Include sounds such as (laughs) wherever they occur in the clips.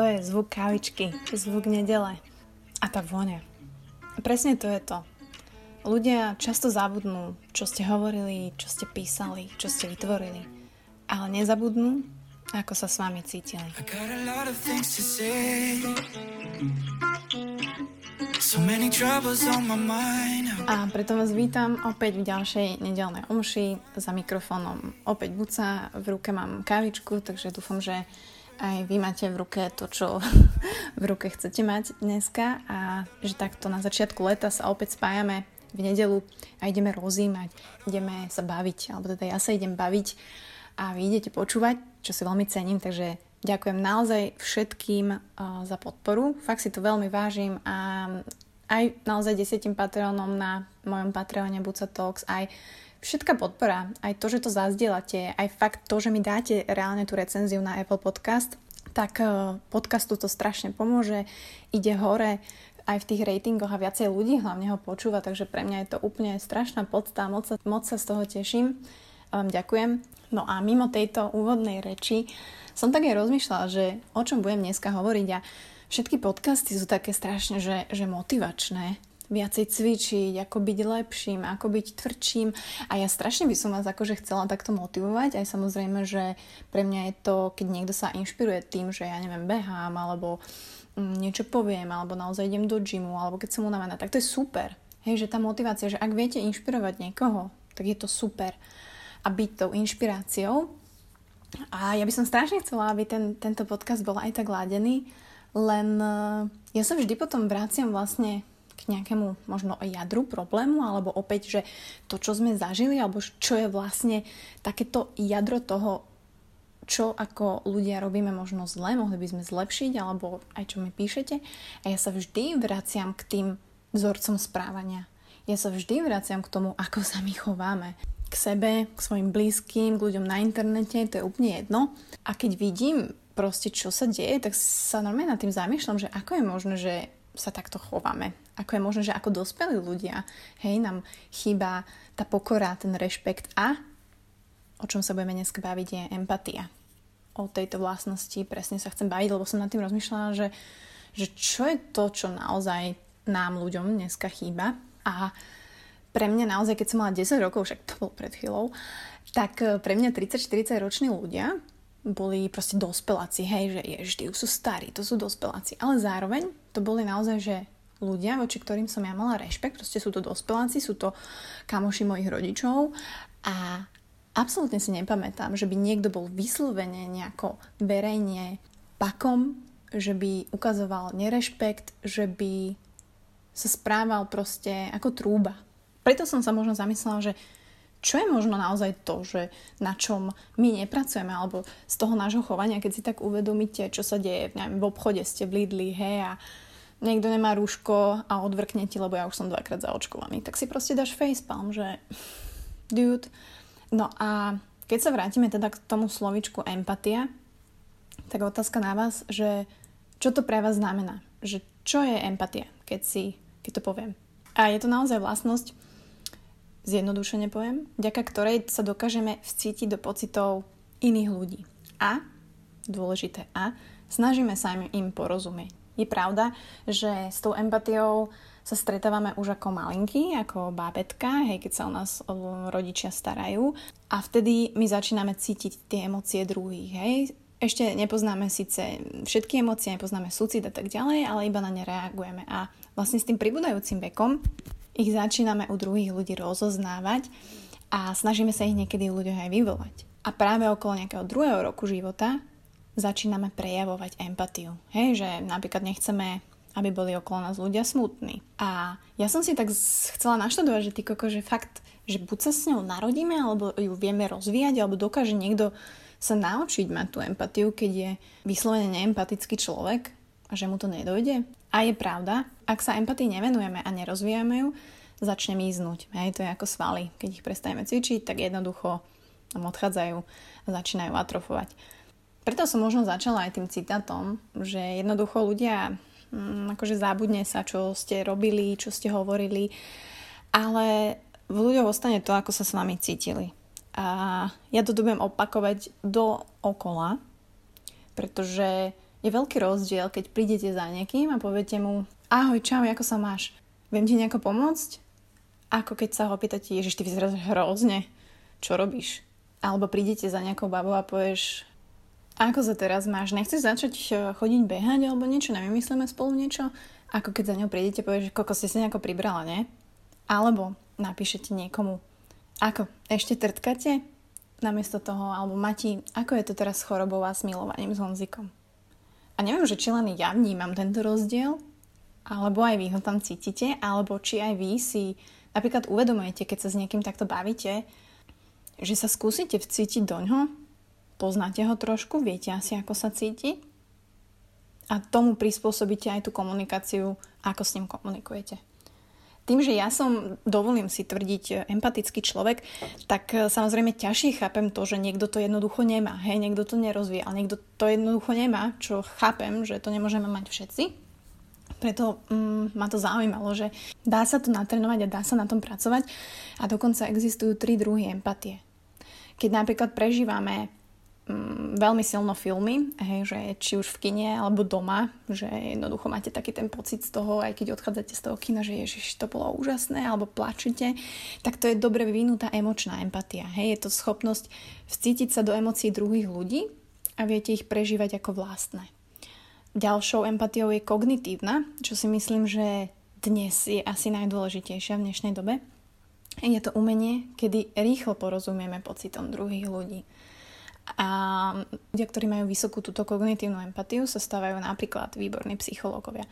To je zvuk kávičky, zvuk nedele a tá vôňa. Presne to je to. Ľudia často zabudnú, čo ste hovorili, čo ste písali, čo ste vytvorili. Ale nezabudnú, ako sa s vami cítili. A preto vás vítam opäť v ďalšej nedelnej omši za mikrofónom. Opäť buca, v ruke mám kávičku, takže dúfam, že aj vy máte v ruke to, čo (laughs) v ruke chcete mať dneska a že takto na začiatku leta sa opäť spájame v nedelu a ideme rozímať, ideme sa baviť, alebo teda ja sa idem baviť a vy idete počúvať, čo si veľmi cením, takže ďakujem naozaj všetkým uh, za podporu, fakt si to veľmi vážim a aj naozaj desiatim patrónom na mojom Patreone Buca Talks, aj všetká podpora, aj to, že to zazdielate, aj fakt to, že mi dáte reálne tú recenziu na Apple Podcast, tak eh, podcastu to strašne pomôže, ide hore aj v tých ratingoch a viacej ľudí hlavne ho počúva, takže pre mňa je to úplne strašná podsta, moc sa, moc sa z toho teším. Um, ďakujem. No a mimo tejto úvodnej reči som tak aj rozmýšľala, že o čom budem dneska hovoriť a všetky podcasty sú také strašne, že, že motivačné, viacej cvičiť, ako byť lepším, ako byť tvrdším. A ja strašne by som vás akože chcela takto motivovať. Aj samozrejme, že pre mňa je to, keď niekto sa inšpiruje tým, že ja neviem, behám, alebo mm, niečo poviem, alebo naozaj idem do gymu, alebo keď som unavená, tak to je super. Hej, že tá motivácia, že ak viete inšpirovať niekoho, tak je to super. A byť tou inšpiráciou. A ja by som strašne chcela, aby ten, tento podcast bol aj tak ládený, len uh, ja sa vždy potom vraciam vlastne k nejakému možno jadru problému, alebo opäť, že to, čo sme zažili, alebo čo je vlastne takéto jadro toho, čo ako ľudia robíme možno zle, mohli by sme zlepšiť, alebo aj čo mi píšete. A ja sa vždy vraciam k tým vzorcom správania. Ja sa vždy vraciam k tomu, ako sa my chováme. K sebe, k svojim blízkym, k ľuďom na internete, to je úplne jedno. A keď vidím proste, čo sa deje, tak sa normálne nad tým zamýšľam, že ako je možné, že sa takto chováme. Ako je možné, že ako dospelí ľudia, hej, nám chýba tá pokora, ten rešpekt a o čom sa budeme dnes baviť je empatia. O tejto vlastnosti presne sa chcem baviť, lebo som nad tým rozmýšľala, že, že čo je to, čo naozaj nám ľuďom dneska chýba a pre mňa naozaj, keď som mala 10 rokov, však to bol pred chvíľou, tak pre mňa 30-40 roční ľudia boli proste dospeláci, hej, že už sú starí, to sú dospeláci. Ale zároveň to boli naozaj, že ľudia, voči ktorým som ja mala rešpekt, proste sú to dospeláci, sú to kamoši mojich rodičov a absolútne si nepamätám, že by niekto bol vyslovene nejako verejne pakom, že by ukazoval nerešpekt, že by sa správal proste ako trúba. Preto som sa možno zamyslela, že čo je možno naozaj to, že na čom my nepracujeme, alebo z toho nášho chovania, keď si tak uvedomíte, čo sa deje neviem, v obchode, ste v Lidli, hej, a niekto nemá rúško a odvrkne ti, lebo ja už som dvakrát zaočkovaný, tak si proste dáš facepalm, že dude. No a keď sa vrátime teda k tomu slovičku empatia, tak otázka na vás, že čo to pre vás znamená? Že čo je empatia, keď si, keď to poviem? A je to naozaj vlastnosť, zjednodušene poviem, vďaka ktorej sa dokážeme vcítiť do pocitov iných ľudí. A, dôležité A, snažíme sa im, porozumieť. Je pravda, že s tou empatiou sa stretávame už ako malinky, ako bábetka, hej, keď sa o nás rodičia starajú. A vtedy my začíname cítiť tie emócie druhých, hej. Ešte nepoznáme síce všetky emócie, nepoznáme súcit a tak ďalej, ale iba na ne reagujeme. A vlastne s tým pribúdajúcim vekom ich začíname u druhých ľudí rozoznávať a snažíme sa ich niekedy u ľuďoch aj vyvolať. A práve okolo nejakého druhého roku života začíname prejavovať empatiu. Hej, že napríklad nechceme, aby boli okolo nás ľudia smutní. A ja som si tak chcela naštudovať, že ty koko, že fakt, že buď sa s ňou narodíme, alebo ju vieme rozvíjať, alebo dokáže niekto sa naučiť mať tú empatiu, keď je vyslovene neempatický človek a že mu to nedojde. A je pravda, ak sa empatii nevenujeme a nerozvíjame ju, začne míznúť. Hej, to je ako svaly. Keď ich prestaneme cvičiť, tak jednoducho nám odchádzajú a začínajú atrofovať. Preto som možno začala aj tým citátom, že jednoducho ľudia hm, akože zábudne sa, čo ste robili, čo ste hovorili, ale v ľuďoch ostane to, ako sa s vami cítili. A ja to budem opakovať do okola, pretože Je veľký rozdiel, keď prídete za niekým a poviete mu ahoj, čau, ako sa máš? Viem ti nejako pomôcť? Ako keď sa ho pýtate, ježiš, ty vyzeráš hrozne, čo robíš? Alebo prídete za nejakou babou a povieš, ako sa teraz máš? Nechceš začať eh, chodiť behať alebo niečo? Nevymyslíme spolu niečo? Ako keď za ňou prídete, povieš, koľko ste si nejako pribrala, nie? Alebo napíšete niekomu, ako, ešte trtkate? Namiesto toho, alebo Mati, ako je to teraz s chorobou a s milovaním s Honzikom? A neviem, že či len ja vnímam tento rozdiel, alebo aj vy ho tam cítite, alebo či aj vy si napríklad uvedomujete, keď sa s niekým takto bavíte, že sa skúsite vcítiť do ňoho, poznáte ho trošku, viete asi, ako sa cíti a tomu prispôsobíte aj tú komunikáciu, ako s ním komunikujete. Tým, že ja som, dovolím si tvrdiť, empatický človek, tak e, samozrejme ťažšie chápem to, že niekto to jednoducho nemá. Hej, niekto to nerozvíja, ale niekto to jednoducho nemá, čo chápem, že to nemôžeme mať všetci. Preto mm, ma to zaujímalo, že dá sa to natrenovať a dá sa na tom pracovať a dokonca existujú tri druhy empatie. Keď napríklad prežívame veľmi silno filmy, hej, že či už v kine alebo doma, že jednoducho máte taký ten pocit z toho, aj keď odchádzate z toho kina, že ježiš, to bolo úžasné, alebo plačete, tak to je dobre vyvinutá emočná empatia. Hej, je to schopnosť vcítiť sa do emócií druhých ľudí a viete ich prežívať ako vlastné. Ďalšou empatiou je kognitívna, čo si myslím, že dnes je asi najdôležitejšia v dnešnej dobe. Je to umenie, kedy rýchlo porozumieme pocitom druhých ľudí. A ľudia, ktorí majú vysokú túto kognitívnu empatiu, sa stávajú napríklad výborní psychológovia.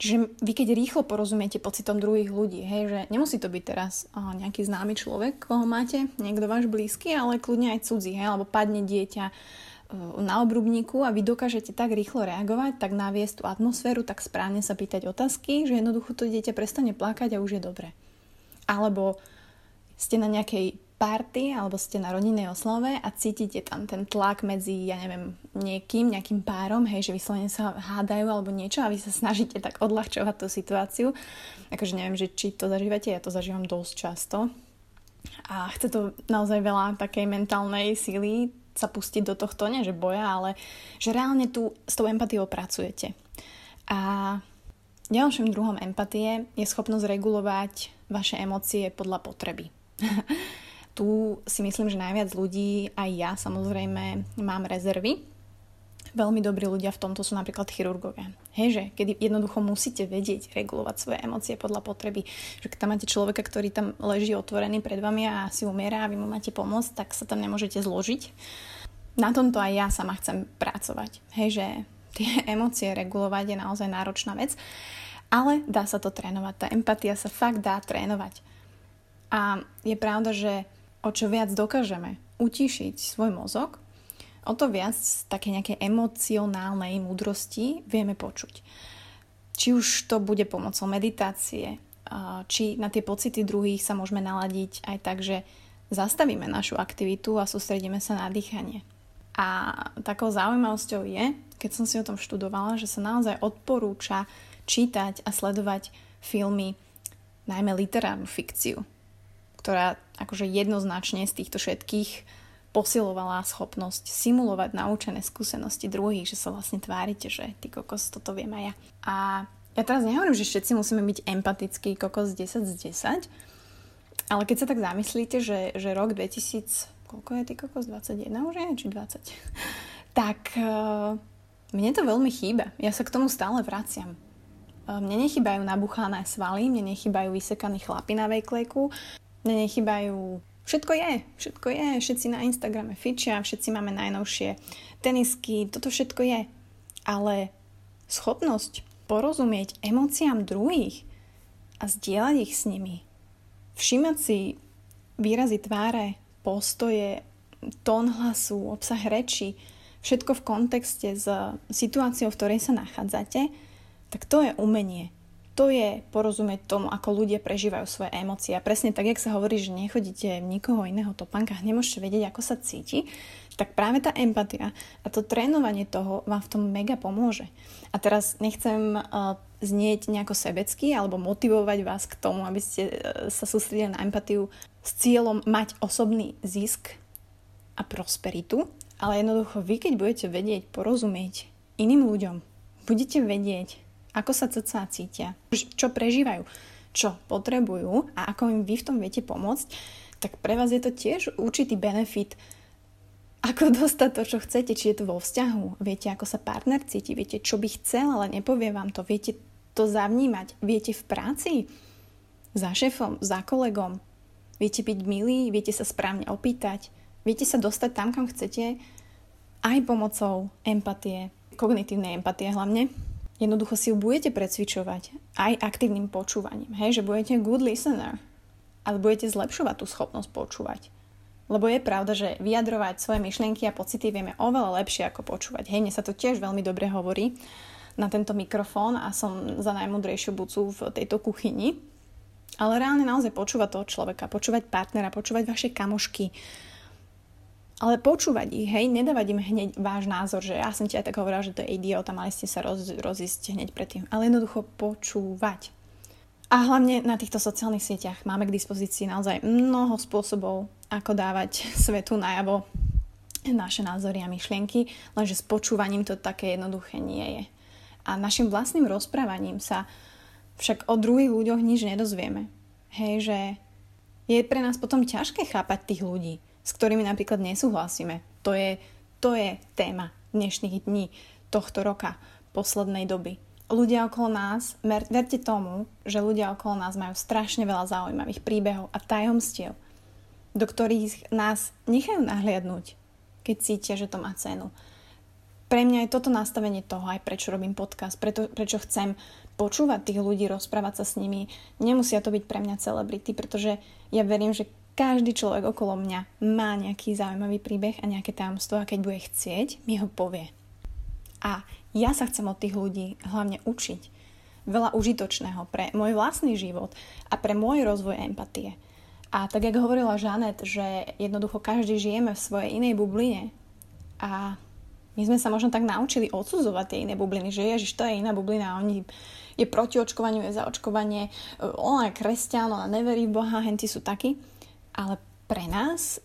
Čiže vy keď rýchlo porozumiete pocitom druhých ľudí, hej, že nemusí to byť teraz uh, nejaký známy človek, koho máte, niekto váš blízky, ale kľudne aj cudzí, hej, alebo padne dieťa uh, na obrubníku a vy dokážete tak rýchlo reagovať, tak naviesť tú atmosféru, tak správne sa pýtať otázky, že jednoducho to dieťa prestane plakať a už je dobre. Alebo ste na nejakej party alebo ste na rodinnej oslave a cítite tam ten tlak medzi, ja neviem, niekým, nejakým párom, hej, že vyslovene sa hádajú alebo niečo a vy sa snažíte tak odľahčovať tú situáciu. Akože neviem, že či to zažívate, ja to zažívam dosť často. A chce to naozaj veľa takej mentálnej síly sa pustiť do tohto, nie že boja, ale že reálne tu s tou empatiou pracujete. A ďalším druhom empatie je schopnosť regulovať vaše emócie podľa potreby. (laughs) tu si myslím, že najviac ľudí, aj ja samozrejme, mám rezervy. Veľmi dobrí ľudia v tomto sú napríklad chirurgovia. Hej, že kedy jednoducho musíte vedieť regulovať svoje emócie podľa potreby. Že keď tam máte človeka, ktorý tam leží otvorený pred vami a si umiera a vy mu máte pomôcť, tak sa tam nemôžete zložiť. Na tomto aj ja sama chcem pracovať. Hej, že tie (laughs) emócie regulovať je naozaj náročná vec, ale dá sa to trénovať. Tá empatia sa fakt dá trénovať. A je pravda, že o čo viac dokážeme utišiť svoj mozog, o to viac také nejakej emocionálnej múdrosti vieme počuť. Či už to bude pomocou meditácie, či na tie pocity druhých sa môžeme naladiť aj tak, že zastavíme našu aktivitu a sústredíme sa na dýchanie. A takou zaujímavosťou je, keď som si o tom študovala, že sa naozaj odporúča čítať a sledovať filmy, najmä literárnu fikciu ktorá akože jednoznačne z týchto všetkých posilovala schopnosť simulovať naučené skúsenosti druhých, že sa vlastne tvárite, že ty kokos, toto viem aj ja. A ja teraz nehovorím, že všetci musíme byť empatický kokos 10 z 10, ale keď sa tak zamyslíte, že, že rok 2000, koľko je ty kokos, 21 už je, či 20, (laughs) tak uh, mne to veľmi chýba. Ja sa k tomu stále vraciam. Uh, mne nechybajú nabuchané svaly, mne nechybajú vysekaní chlapy na vejkleku, mne nechybajú. Všetko je, všetko je, všetci na Instagrame fičia, všetci máme najnovšie tenisky, toto všetko je. Ale schopnosť porozumieť emóciám druhých a zdieľať ich s nimi, všímať si výrazy tváre, postoje, tón hlasu, obsah reči, všetko v kontexte s situáciou, v ktorej sa nachádzate, tak to je umenie to je porozumieť tomu, ako ľudia prežívajú svoje emócie. A presne tak, jak sa hovorí, že nechodíte v nikoho iného topánkach, nemôžete vedieť, ako sa cíti, tak práve tá empatia a to trénovanie toho vám v tom mega pomôže. A teraz nechcem uh, znieť nejako sebecky alebo motivovať vás k tomu, aby ste uh, sa sústredili na empatiu s cieľom mať osobný zisk a prosperitu, ale jednoducho vy, keď budete vedieť porozumieť iným ľuďom. Budete vedieť, ako sa cca cítia, čo prežívajú, čo potrebujú? A ako im vy v tom viete pomôcť, tak pre vás je to tiež určitý benefit, ako (laughs) dostať to, čo chcete, či je to vo vzťahu, viete, ako sa partner cíti, viete, čo by chcel, ale nepovie vám to, viete to zavnímať, viete v práci, za šéfom, za kolegom, viete byť milí, viete sa správne opýtať, viete sa dostať tam, kam chcete, aj pomocou empatie, kognitívnej empatie hlavne. Jednoducho si ju budete precvičovať aj aktívnym počúvaním, hej, že budete good listener, ale budete zlepšovať tú schopnosť počúvať. Lebo je pravda, že vyjadrovať svoje myšlienky a pocity vieme oveľa lepšie ako počúvať. Hej, mne sa to tiež veľmi dobre hovorí na tento mikrofón a som za najmudrejšiu bucu v tejto kuchyni. Ale reálne naozaj počúvať toho človeka, počúvať partnera, počúvať vaše kamošky, ale počúvať ich, hej, nedávať im hneď váš názor, že ja som ti aj tak hovorila, že to je idiot a mali ste sa roz, rozísť hneď predtým. Ale jednoducho počúvať. A hlavne na týchto sociálnych sieťach máme k dispozícii naozaj mnoho spôsobov, ako dávať svetu najavo naše názory a myšlienky, lenže s počúvaním to také jednoduché nie je. A našim vlastným rozprávaním sa však o druhých ľuďoch nič nedozvieme. Hej, že je pre nás potom ťažké chápať tých ľudí, s ktorými napríklad nesúhlasíme. To je, to je téma dnešných dní, tohto roka, poslednej doby ľudia okolo nás, verte tomu, že ľudia okolo nás majú strašne veľa zaujímavých príbehov a tajomstiev, do ktorých nás nechajú nahliadnúť, keď cítia, že to má cenu. Pre mňa je toto nastavenie toho, aj prečo robím podcast, preto, prečo chcem počúvať tých ľudí, rozprávať sa s nimi. Nemusia to byť pre mňa celebrity, pretože ja verím, že každý človek okolo mňa má nejaký zaujímavý príbeh a nejaké tajomstvo a keď bude chcieť, mi ho povie. A ja sa chcem od tých ľudí hlavne učiť. Veľa užitočného pre môj vlastný život a pre môj rozvoj empatie. A tak, ako hovorila Žanet, že jednoducho každý žijeme v svojej inej bubline a my sme sa možno tak naučili odsudzovať tie iné bubliny, že ježiš, to je iná bublina, oni je proti očkovaniu, je za očkovanie, ona je kresťan, ona neverí v Boha, henty sú takí. Ale pre nás,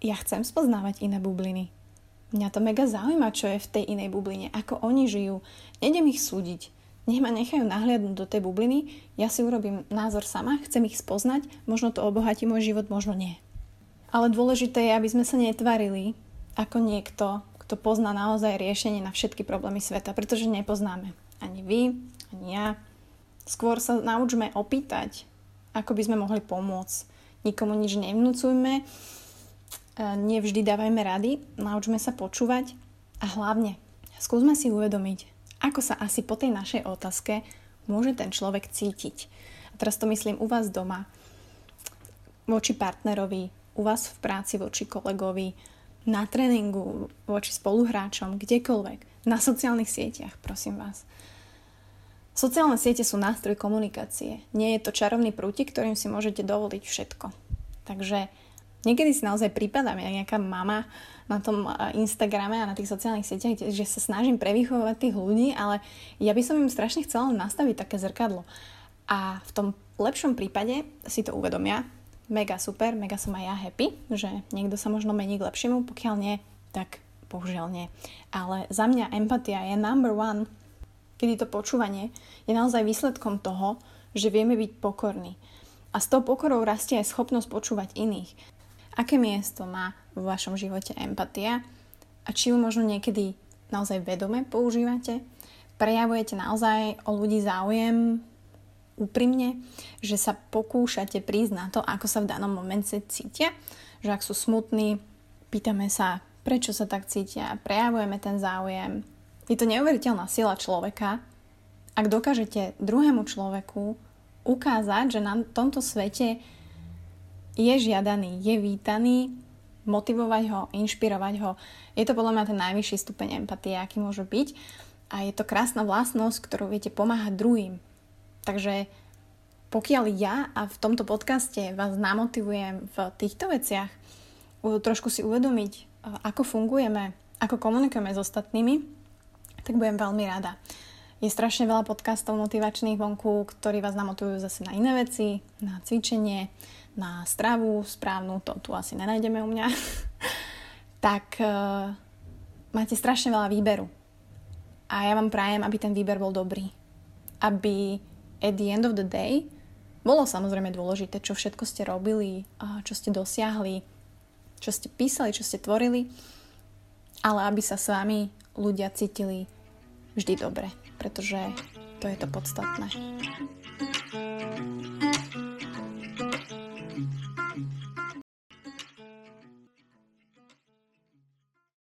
ja chcem spoznávať iné bubliny. Mňa to mega zaujíma, čo je v tej inej bubline, ako oni žijú. Nedem ich súdiť. Nech ma nechajú nahliadnúť do tej bubliny, ja si urobím názor sama, chcem ich spoznať, možno to obohatí môj život, možno nie. Ale dôležité je, aby sme sa netvarili ako niekto, kto pozná naozaj riešenie na všetky problémy sveta, pretože nepoznáme. Ani vy, ani ja. Skôr sa naučme opýtať, ako by sme mohli pomôcť. Nikomu nič nevnúcujme, nevždy dávajme rady, naučme sa počúvať a hlavne skúsme si uvedomiť, ako sa asi po tej našej otázke môže ten človek cítiť. A teraz to myslím u vás doma, voči partnerovi, u vás v práci voči kolegovi, na tréningu voči spoluhráčom, kdekoľvek, na sociálnych sieťach, prosím vás. Sociálne siete sú nástroj komunikácie. Nie je to čarovný prútik, ktorým si môžete dovoliť všetko. Takže Niekedy si naozaj prípadám, ja nejaká mama na tom Instagrame a na tých sociálnych sieťach, že sa snažím prevychovať tých ľudí, ale ja by som im strašne chcela nastaviť také zrkadlo. A v tom lepšom prípade si to uvedomia, mega super, mega som aj ja happy, že niekto sa možno mení k lepšiemu, pokiaľ nie, tak bohužiaľ nie. Ale za mňa empatia je number one, kedy to počúvanie je naozaj výsledkom toho, že vieme byť pokorní. A s tou pokorou rastie aj schopnosť počúvať iných aké miesto má vo vašom živote empatia a či ju možno niekedy naozaj vedome používate. Prejavujete naozaj o ľudí záujem úprimne, že sa pokúšate prísť na to, ako sa v danom momente cítia, že ak sú smutní, pýtame sa, prečo sa tak cítia, prejavujeme ten záujem. Je to neuveriteľná sila človeka, ak dokážete druhému človeku ukázať, že na tomto svete je žiadaný, je vítaný, motivovať ho, inšpirovať ho. Je to podľa mňa ten najvyšší stupeň empatie, aký môže byť. A je to krásna vlastnosť, ktorú viete pomáhať druhým. Takže pokiaľ ja a v tomto podcaste vás namotivujem v týchto veciach, trošku si uvedomiť, ako fungujeme, ako komunikujeme s ostatnými, tak budem veľmi rada. Je strašne veľa podcastov motivačných vonku, ktorí vás namotivujú zase na iné veci, na cvičenie, na stravu správnu, to tu asi nenájdeme u mňa, (laughs) tak uh, máte strašne veľa výberu. A ja vám prajem, aby ten výber bol dobrý. Aby at the end of the day bolo samozrejme dôležité, čo všetko ste robili, čo ste dosiahli, čo ste písali, čo ste tvorili, ale aby sa s vami ľudia cítili vždy dobre, pretože to je to podstatné.